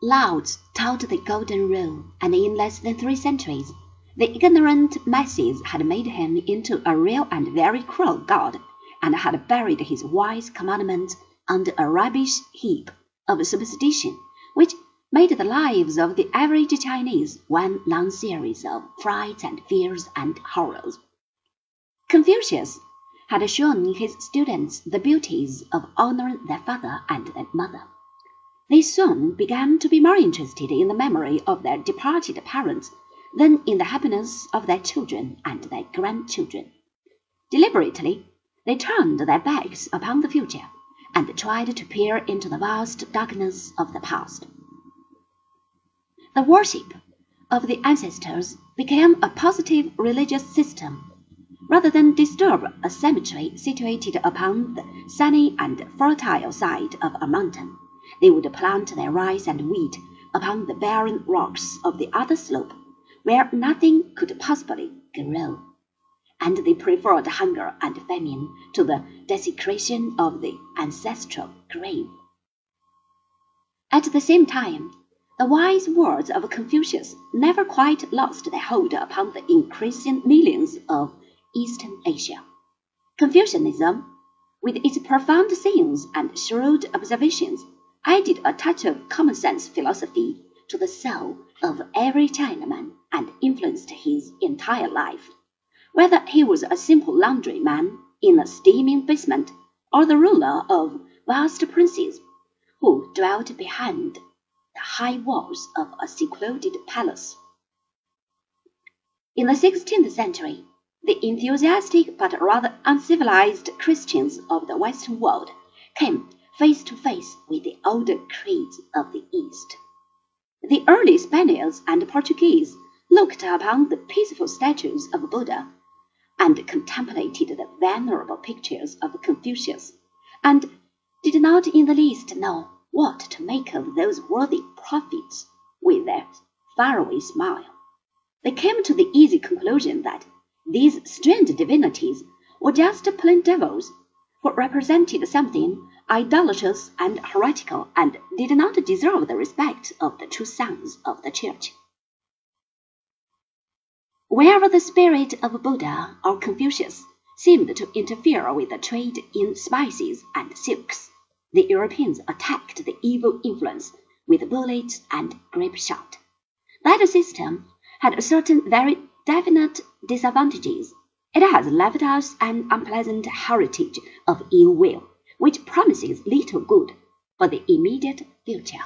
Laozi taught the golden rule, and in less than three centuries the ignorant masses had made him into a real and very cruel god, and had buried his wise commandments under a rubbish heap of superstition, which made the lives of the average Chinese one long series of frights and fears and horrors. Confucius had shown his students the beauties of honoring their father and their mother they soon began to be more interested in the memory of their departed parents than in the happiness of their children and their grandchildren. Deliberately, they turned their backs upon the future and tried to peer into the vast darkness of the past. The worship of the ancestors became a positive religious system rather than disturb a cemetery situated upon the sunny and fertile side of a mountain. They would plant their rice and wheat upon the barren rocks of the other slope, where nothing could possibly grow, and they preferred hunger and famine to the desecration of the ancestral grave. At the same time, the wise words of Confucius never quite lost their hold upon the increasing millions of Eastern Asia. Confucianism, with its profound sayings and shrewd observations, added a touch of common sense philosophy to the soul of every Chinaman and influenced his entire life, whether he was a simple laundryman in a steaming basement or the ruler of vast princes who dwelt behind the high walls of a secluded palace. In the sixteenth century, the enthusiastic but rather uncivilized Christians of the Western world came face to face with the older creeds of the East. The early Spaniards and Portuguese looked upon the peaceful statues of Buddha and contemplated the venerable pictures of Confucius, and did not in the least know what to make of those worthy prophets with their faraway smile. They came to the easy conclusion that these strange divinities were just plain devils who represented something idolatrous and heretical, and did not deserve the respect of the true sons of the Church. Wherever the spirit of Buddha or Confucius seemed to interfere with the trade in spices and silks, the Europeans attacked the evil influence with bullets and grape shot. That system had certain very definite disadvantages it has left us an unpleasant heritage of ill will, which promises little good for the immediate future.